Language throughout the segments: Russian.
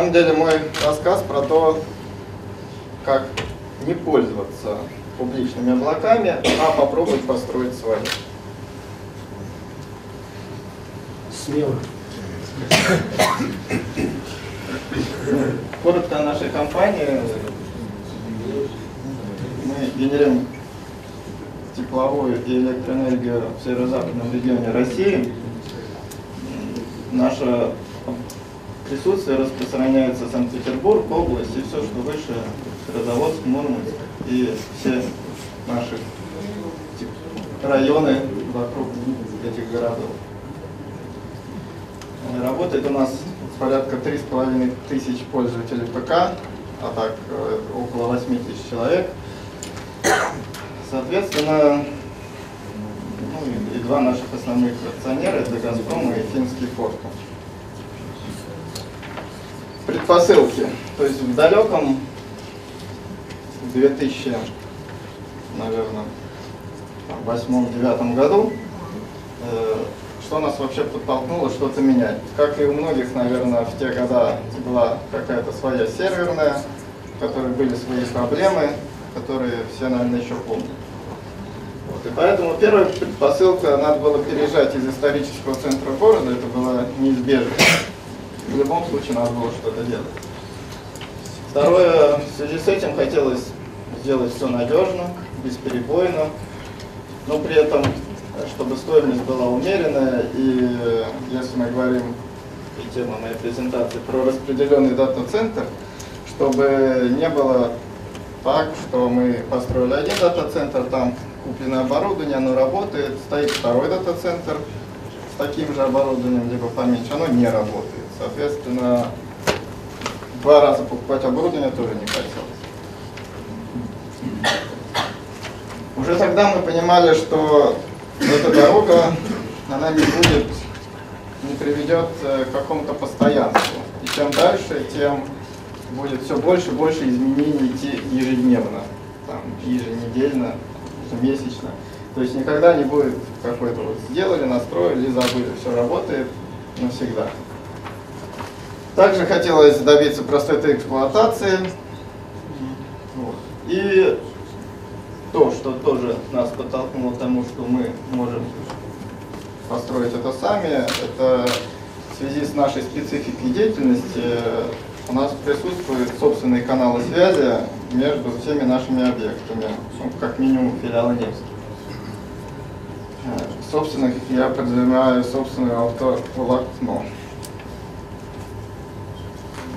самом деле мой рассказ про то, как не пользоваться публичными облаками, а попробовать построить свои. Смело. Коротко о нашей компании. Мы генерируем тепловую и электроэнергию в северо-западном регионе России. Наше присутствие распространяется Санкт-Петербург, область и все, что выше, Свердловодск, Мурманск и все наши районы вокруг этих городов. Работает у нас порядка 3,5 тысяч пользователей ПК, а так э, около 8 тысяч человек. Соответственно, ну, и, два наших основных акционера, это «Газпром» и «Финский Форта». Предпосылки. То есть в далеком 2000, наверное, восьмом-девятом году э, что нас вообще подтолкнуло что-то менять. Как и у многих, наверное, в те года была какая-то своя серверная, в которой были свои проблемы, которые все, наверное, еще помнят. Вот, и поэтому первая предпосылка, надо было переезжать из исторического центра города, это было неизбежно. В любом случае надо было что-то делать. Второе, в связи с этим хотелось сделать все надежно, бесперебойно, но при этом чтобы стоимость была умеренная, и если мы говорим, и тема моей презентации, про распределенный дата-центр, чтобы не было так, что мы построили один дата-центр, там куплено оборудование, оно работает, стоит второй дата-центр таким же оборудованием, либо поменьше, оно не работает. Соответственно, два раза покупать оборудование тоже не хотелось. Уже тогда мы понимали, что эта дорога, она не будет, не приведет э, к какому-то постоянству. И чем дальше, тем будет все больше и больше изменений идти ежедневно, там, еженедельно, ежемесячно. То есть никогда не будет какой-то вот сделали, настроили и забыли, все работает навсегда. Также хотелось добиться простоты эксплуатации. Вот. И то, что тоже нас подтолкнуло к тому, что мы можем построить это сами, это в связи с нашей спецификой деятельности у нас присутствуют собственные каналы связи между всеми нашими объектами, ну, как минимум филиалы Невский. Собственных я подразумеваю собственное автоволокно.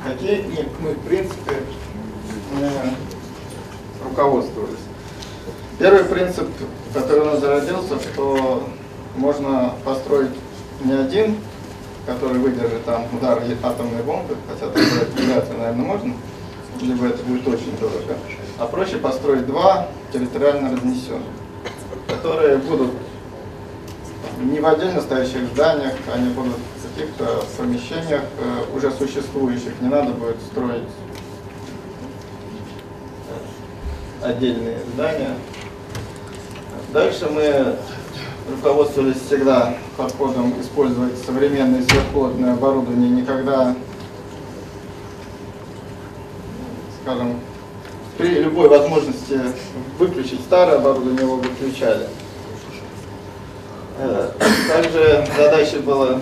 Какие мы, в принципе, руководствовались? Первый принцип, который у нас зародился, что можно построить не один, который выдержит там удар атомной бомбы, хотя такое ли, наверное, можно, либо это будет очень дорого, а проще построить два территориально разнесенных, которые будут не в отдельно стоящих зданиях, они будут в каких-то помещениях э, уже существующих, не надо будет строить отдельные здания, Дальше мы руководствовались всегда подходом использовать современное сверхплотное оборудование, никогда, скажем, при любой возможности выключить старое оборудование, его выключали. Э, также задачей было,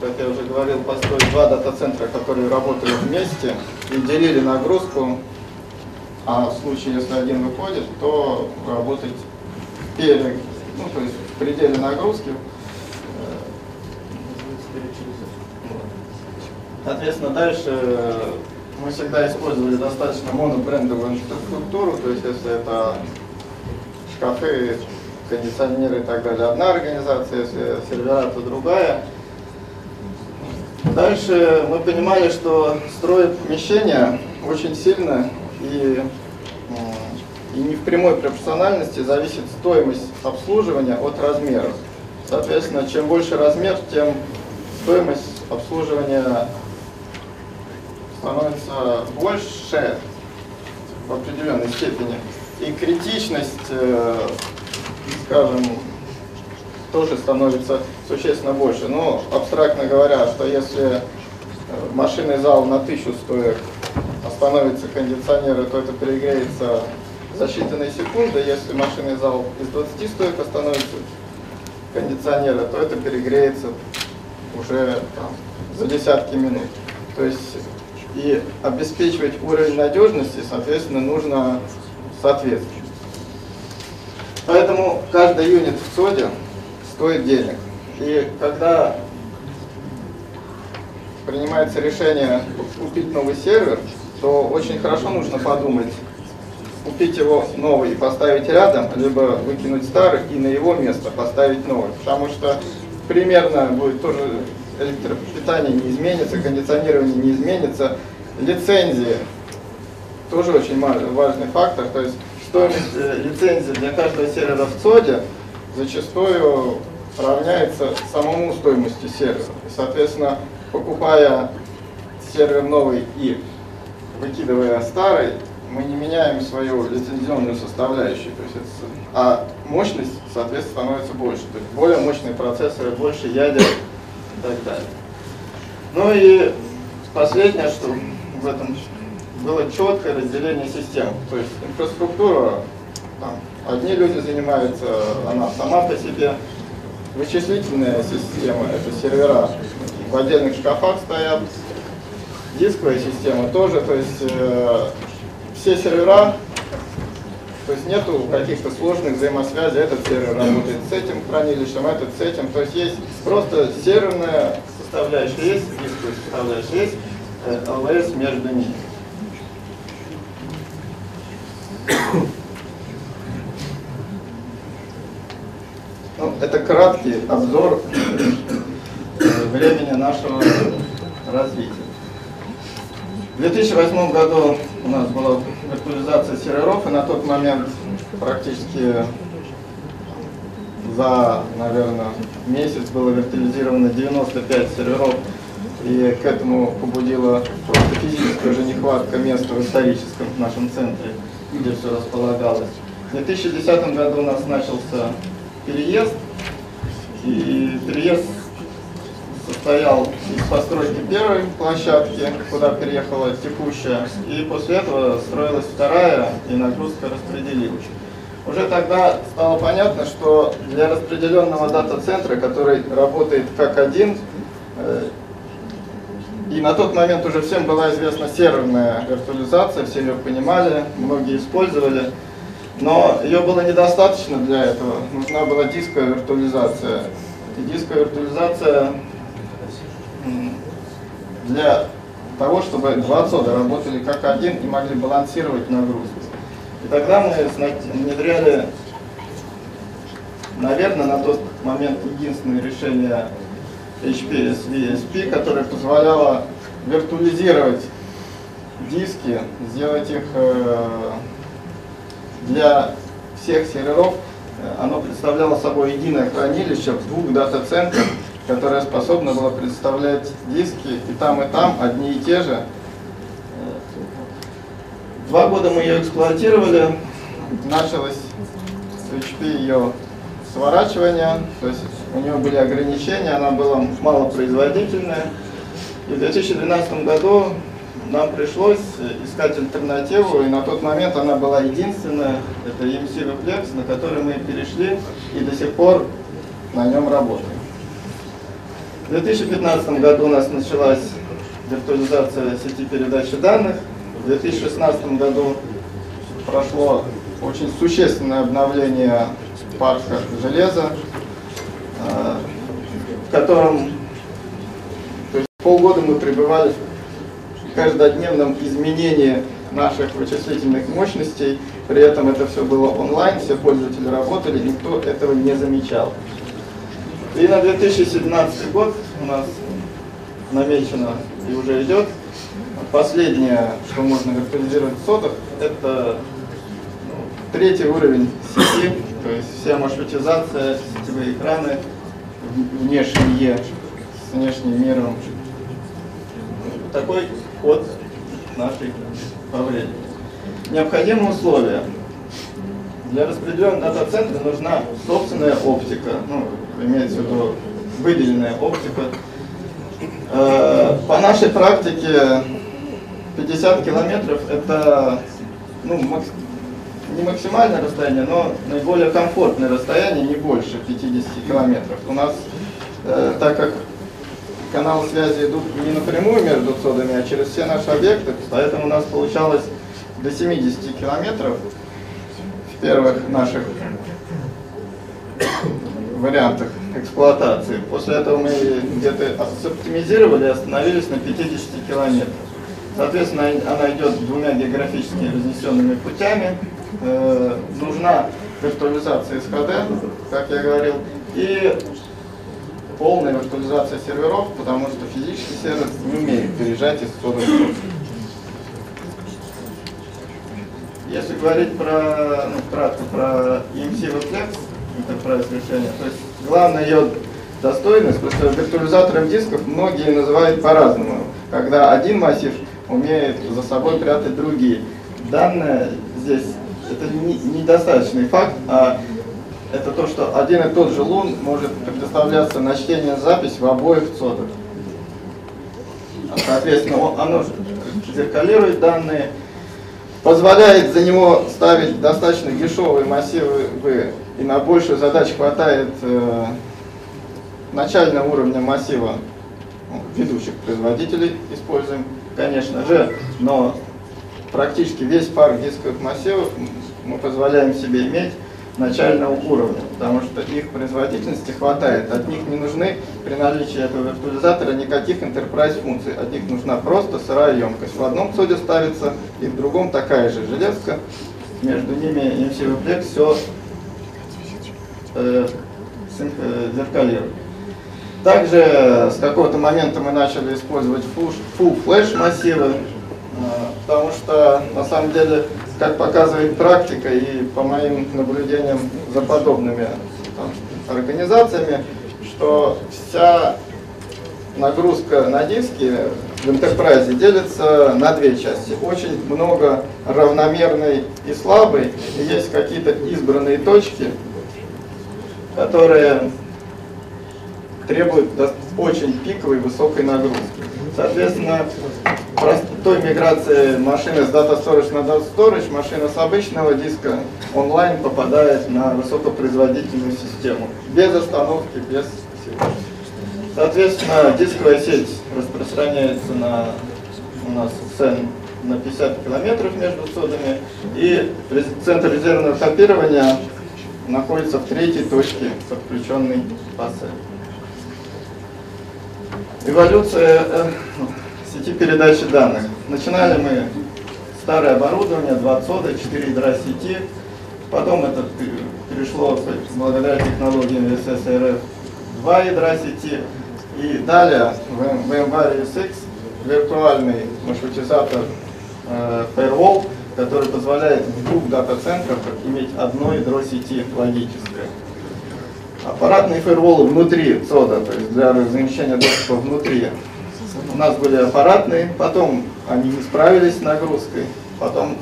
как я уже говорил, построить два дата-центра, которые работали вместе и делили нагрузку, а в случае, если один выходит, то работать перед, ну, то есть в пределе нагрузки. Соответственно, дальше мы всегда использовали достаточно монобрендовую инфраструктуру, то есть если это шкафы, кондиционеры и так далее, одна организация, если сервера, то другая. Дальше мы понимали, что строить помещение очень сильно и и не в прямой пропорциональности зависит стоимость обслуживания от размеров. Соответственно, чем больше размер, тем стоимость обслуживания становится больше в определенной степени. И критичность, э, скажем, тоже становится существенно больше. Но абстрактно говоря, что если машинный зал на 1000 стоек остановится кондиционеры, то это перегреется за считанные секунды. Если машинный зал из 20 стоек остановится кондиционеры, то это перегреется уже там, за десятки минут. То есть и обеспечивать уровень надежности, соответственно, нужно соответственно. Поэтому каждый юнит в СОДе стоит денег. И когда принимается решение купить новый сервер, то очень хорошо нужно подумать, купить его новый и поставить рядом, либо выкинуть старый и на его место поставить новый. Потому что примерно будет тоже электропитание не изменится, кондиционирование не изменится, лицензии тоже очень важный фактор. То есть стоимость э, лицензии для каждого сервера в ЦОДе зачастую равняется самому стоимости сервера. И, соответственно, покупая сервер новый и выкидывая старый, мы не меняем свою лицензионную составляющую, то есть это, а мощность, соответственно, становится больше. То есть более мощные процессоры, больше ядер и так далее. Ну и последнее, что в этом было четкое разделение систем. То есть инфраструктура, там, одни люди занимаются, она сама по себе. Вычислительная система, это сервера в отдельных шкафах стоят. Дисковая система тоже, то есть э, все сервера, то есть нету каких-то сложных взаимосвязей, этот сервер работает с этим хранилищем, этот с этим, то есть есть просто серверная составляющая, есть дисковая составляющая, есть э, ЛВС между ними. Ну, это краткий обзор э, времени нашего развития. В 2008 году у нас была виртуализация серверов, и на тот момент практически за, наверное, месяц было виртуализировано 95 серверов, и к этому побудила просто физическая уже нехватка места в историческом в нашем центре, где все располагалось. В 2010 году у нас начался переезд, и переезд состоял из постройки первой площадки, куда переехала текущая, и после этого строилась вторая, и нагрузка распределилась. Уже тогда стало понятно, что для распределенного дата-центра, который работает как один, э, и на тот момент уже всем была известна серверная виртуализация, все ее понимали, многие использовали, но ее было недостаточно для этого, нужна была дисковая виртуализация. И дисковая виртуализация для того, чтобы два цода работали как один и могли балансировать нагрузку. И тогда мы внедряли, наверное, на тот момент единственное решение HP SVSP, которое позволяло виртуализировать диски, сделать их э, для всех серверов. Оно представляло собой единое хранилище в двух дата-центрах, которое способно было представлять диски и там, и там одни и те же. Два года мы ее эксплуатировали, началось HP ее сворачивание, то есть у нее были ограничения, она была малопроизводительная. И в 2012 году нам пришлось искать альтернативу, и на тот момент она была единственная, это EMC Reflex, на который мы перешли и до сих пор на нем работаем. В 2015 году у нас началась виртуализация сети передачи данных. В 2016 году прошло очень существенное обновление парка железа, э, в котором то есть полгода мы пребывали в каждодневном изменении наших вычислительных мощностей, при этом это все было онлайн, все пользователи работали, никто этого не замечал. И на 2017 год у нас намечено и уже идет. Последнее, что можно виртуализировать в сотах, это ну, третий уровень сети, то есть вся маршрутизация, сетевые экраны, внешние, с внешним миром. Такой ход нашей времени. Необходимые условия. Для распределенного дата-центра нужна собственная оптика, ну, имеется в виду выделенная оптика. Э, по нашей практике 50 километров это ну, не максимальное расстояние, но наиболее комфортное расстояние, не больше 50 километров. У нас, э, так как каналы связи идут не напрямую между цодами, а через все наши объекты, поэтому у нас получалось до 70 километров в первых наших вариантах эксплуатации. После этого мы где-то оптимизировали и остановились на 50 километрах. Соответственно, она идет двумя географически разнесенными путями. Э, нужна виртуализация СХД, как я говорил, и полная виртуализация серверов, потому что физический сервер не умеет переезжать из кода в код. Если говорить про, ну, кратко про EMC Reflex, Enterprise решение, то есть главная ее достоинность, потому что виртуализатором дисков многие называют по-разному, когда один массив умеет за собой прятать другие. Данное здесь это не- недостаточный факт, а это то, что один и тот же лун может предоставляться на чтение запись в обоих цодах. А, Соответственно, он- оно зеркалирует данные, позволяет за него ставить достаточно дешевые массивы, вы- и на большую задач хватает э, начального уровня массива ну, ведущих производителей используем, конечно же, но практически весь парк дисковых массивов мы позволяем себе иметь начального уровня, потому что их производительности хватает. От них не нужны при наличии этого виртуализатора никаких enterprise функций. От них нужна просто сырая емкость. В одном соде ставится и в другом такая же железка. Между ними MC Plex все э, э, зеркалирует. Также с какого-то момента мы начали использовать full flash массивы, э, потому что на самом деле, как показывает практика и по моим наблюдениям за подобными там, организациями, что вся нагрузка на диски в Enterprise делится на две части. Очень много равномерной и слабой, и есть какие-то избранные точки, которые требуют очень пиковой высокой нагрузки. Соответственно, простой миграции машины с Data Storage на Data Storage, машина с обычного диска онлайн попадает на высокопроизводительную систему. Без остановки, без всего. Соответственно, дисковая сеть распространяется на у нас цен на 50 километров между содами, и центр резервного копирования находится в третьей точке, подключенной по сети. Эволюция э, сети передачи данных. Начинали мы старое оборудование, 2 сода, 4 ядра сети. Потом это пе- перешло благодаря технологиям SSRF 2 ядра сети. И далее в VMware ESX виртуальный маршрутизатор э, Firewall, который позволяет в двух дата-центрах иметь одно ядро сети логическое. Аппаратные фаерволы внутри ЦОДа, то есть для размещения доступа внутри. У нас были аппаратные, потом они не справились с нагрузкой, потом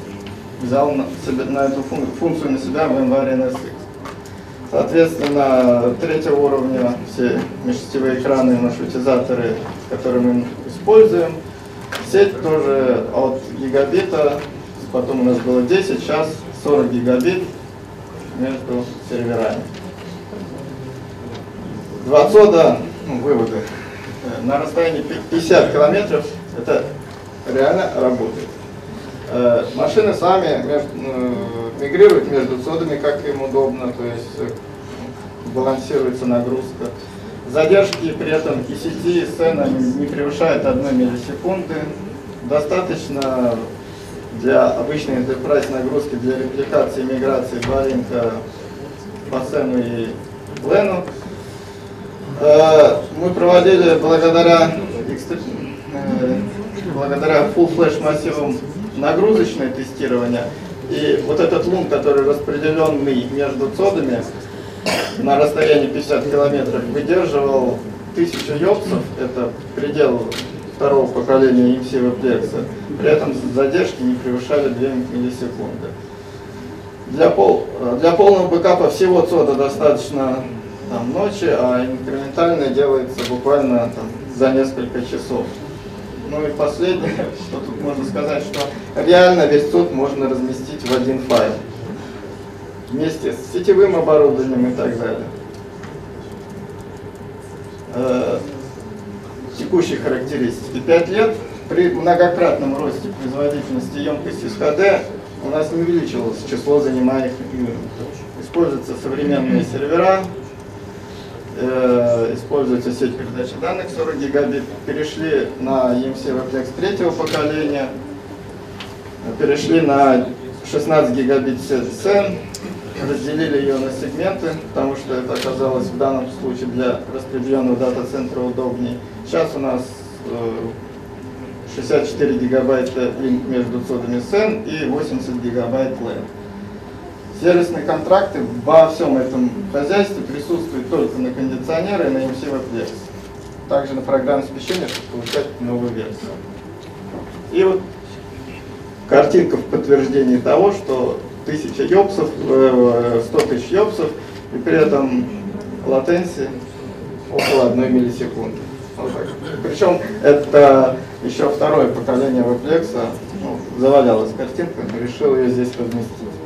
взял на, на эту фун- функцию на себя VMware NSX. Соответственно, третьего уровня все межсетевые экраны, маршрутизаторы, которые мы используем. Сеть тоже от гигабита, потом у нас было 10, сейчас 40 гигабит между серверами. Два цода, ну, выводы, э, на расстоянии пи- 50 километров это реально работает. Э, Машины сами э, мигрируют между цодами, как им удобно, то есть балансируется нагрузка. Задержки при этом и сети, и сцена не превышают 1 миллисекунды. Достаточно для обычной enterprise нагрузки для репликации и миграции два по сцену и лену. Э, Мы проводили благодаря, э, благодаря full flash массивам нагрузочное тестирование. И вот этот лун, который распределенный между цодами на расстоянии 50 километров, выдерживал 1000 йопсов, это предел второго поколения EMC Vplex. При этом задержки не превышали 2 миллисекунды. Для, пол, э, для полного бэкапа всего ЦОДа достаточно там, ночи, а инкрементальное делается буквально там, за несколько часов. Ну и последнее, что тут можно сказать, что реально весь суд можно разместить в один файл. Вместе с сетевым оборудованием и так далее. Э, Текущие характеристики. 5 лет при многократном росте производительности емкости СХД у нас не увеличилось число занимаемых юнитов. Используются современные сервера, э, используется сеть передачи данных 40 гигабит. Перешли на EMC WebEx третьего поколения, перешли на 16 гигабит SN, разделили ее на сегменты, потому что это оказалось в данном случае для распределенного дата-центра удобнее. Сейчас у нас э, 64 гигабайта линк между цодами SN и 80 гигабайт LAN. Сервисные контракты во всем этом хозяйстве присутствуют только на кондиционеры и на MC WebEx. Также на программное обеспечение, чтобы получать новую версию. И вот картинка в подтверждении того, что 1000 йопсов, э, 100 тысяч йопсов, и при этом латенции около 1 миллисекунды. Вот. Причем это еще второе поколение WebEx, ну, завалялась картинка, решил ее здесь разместить.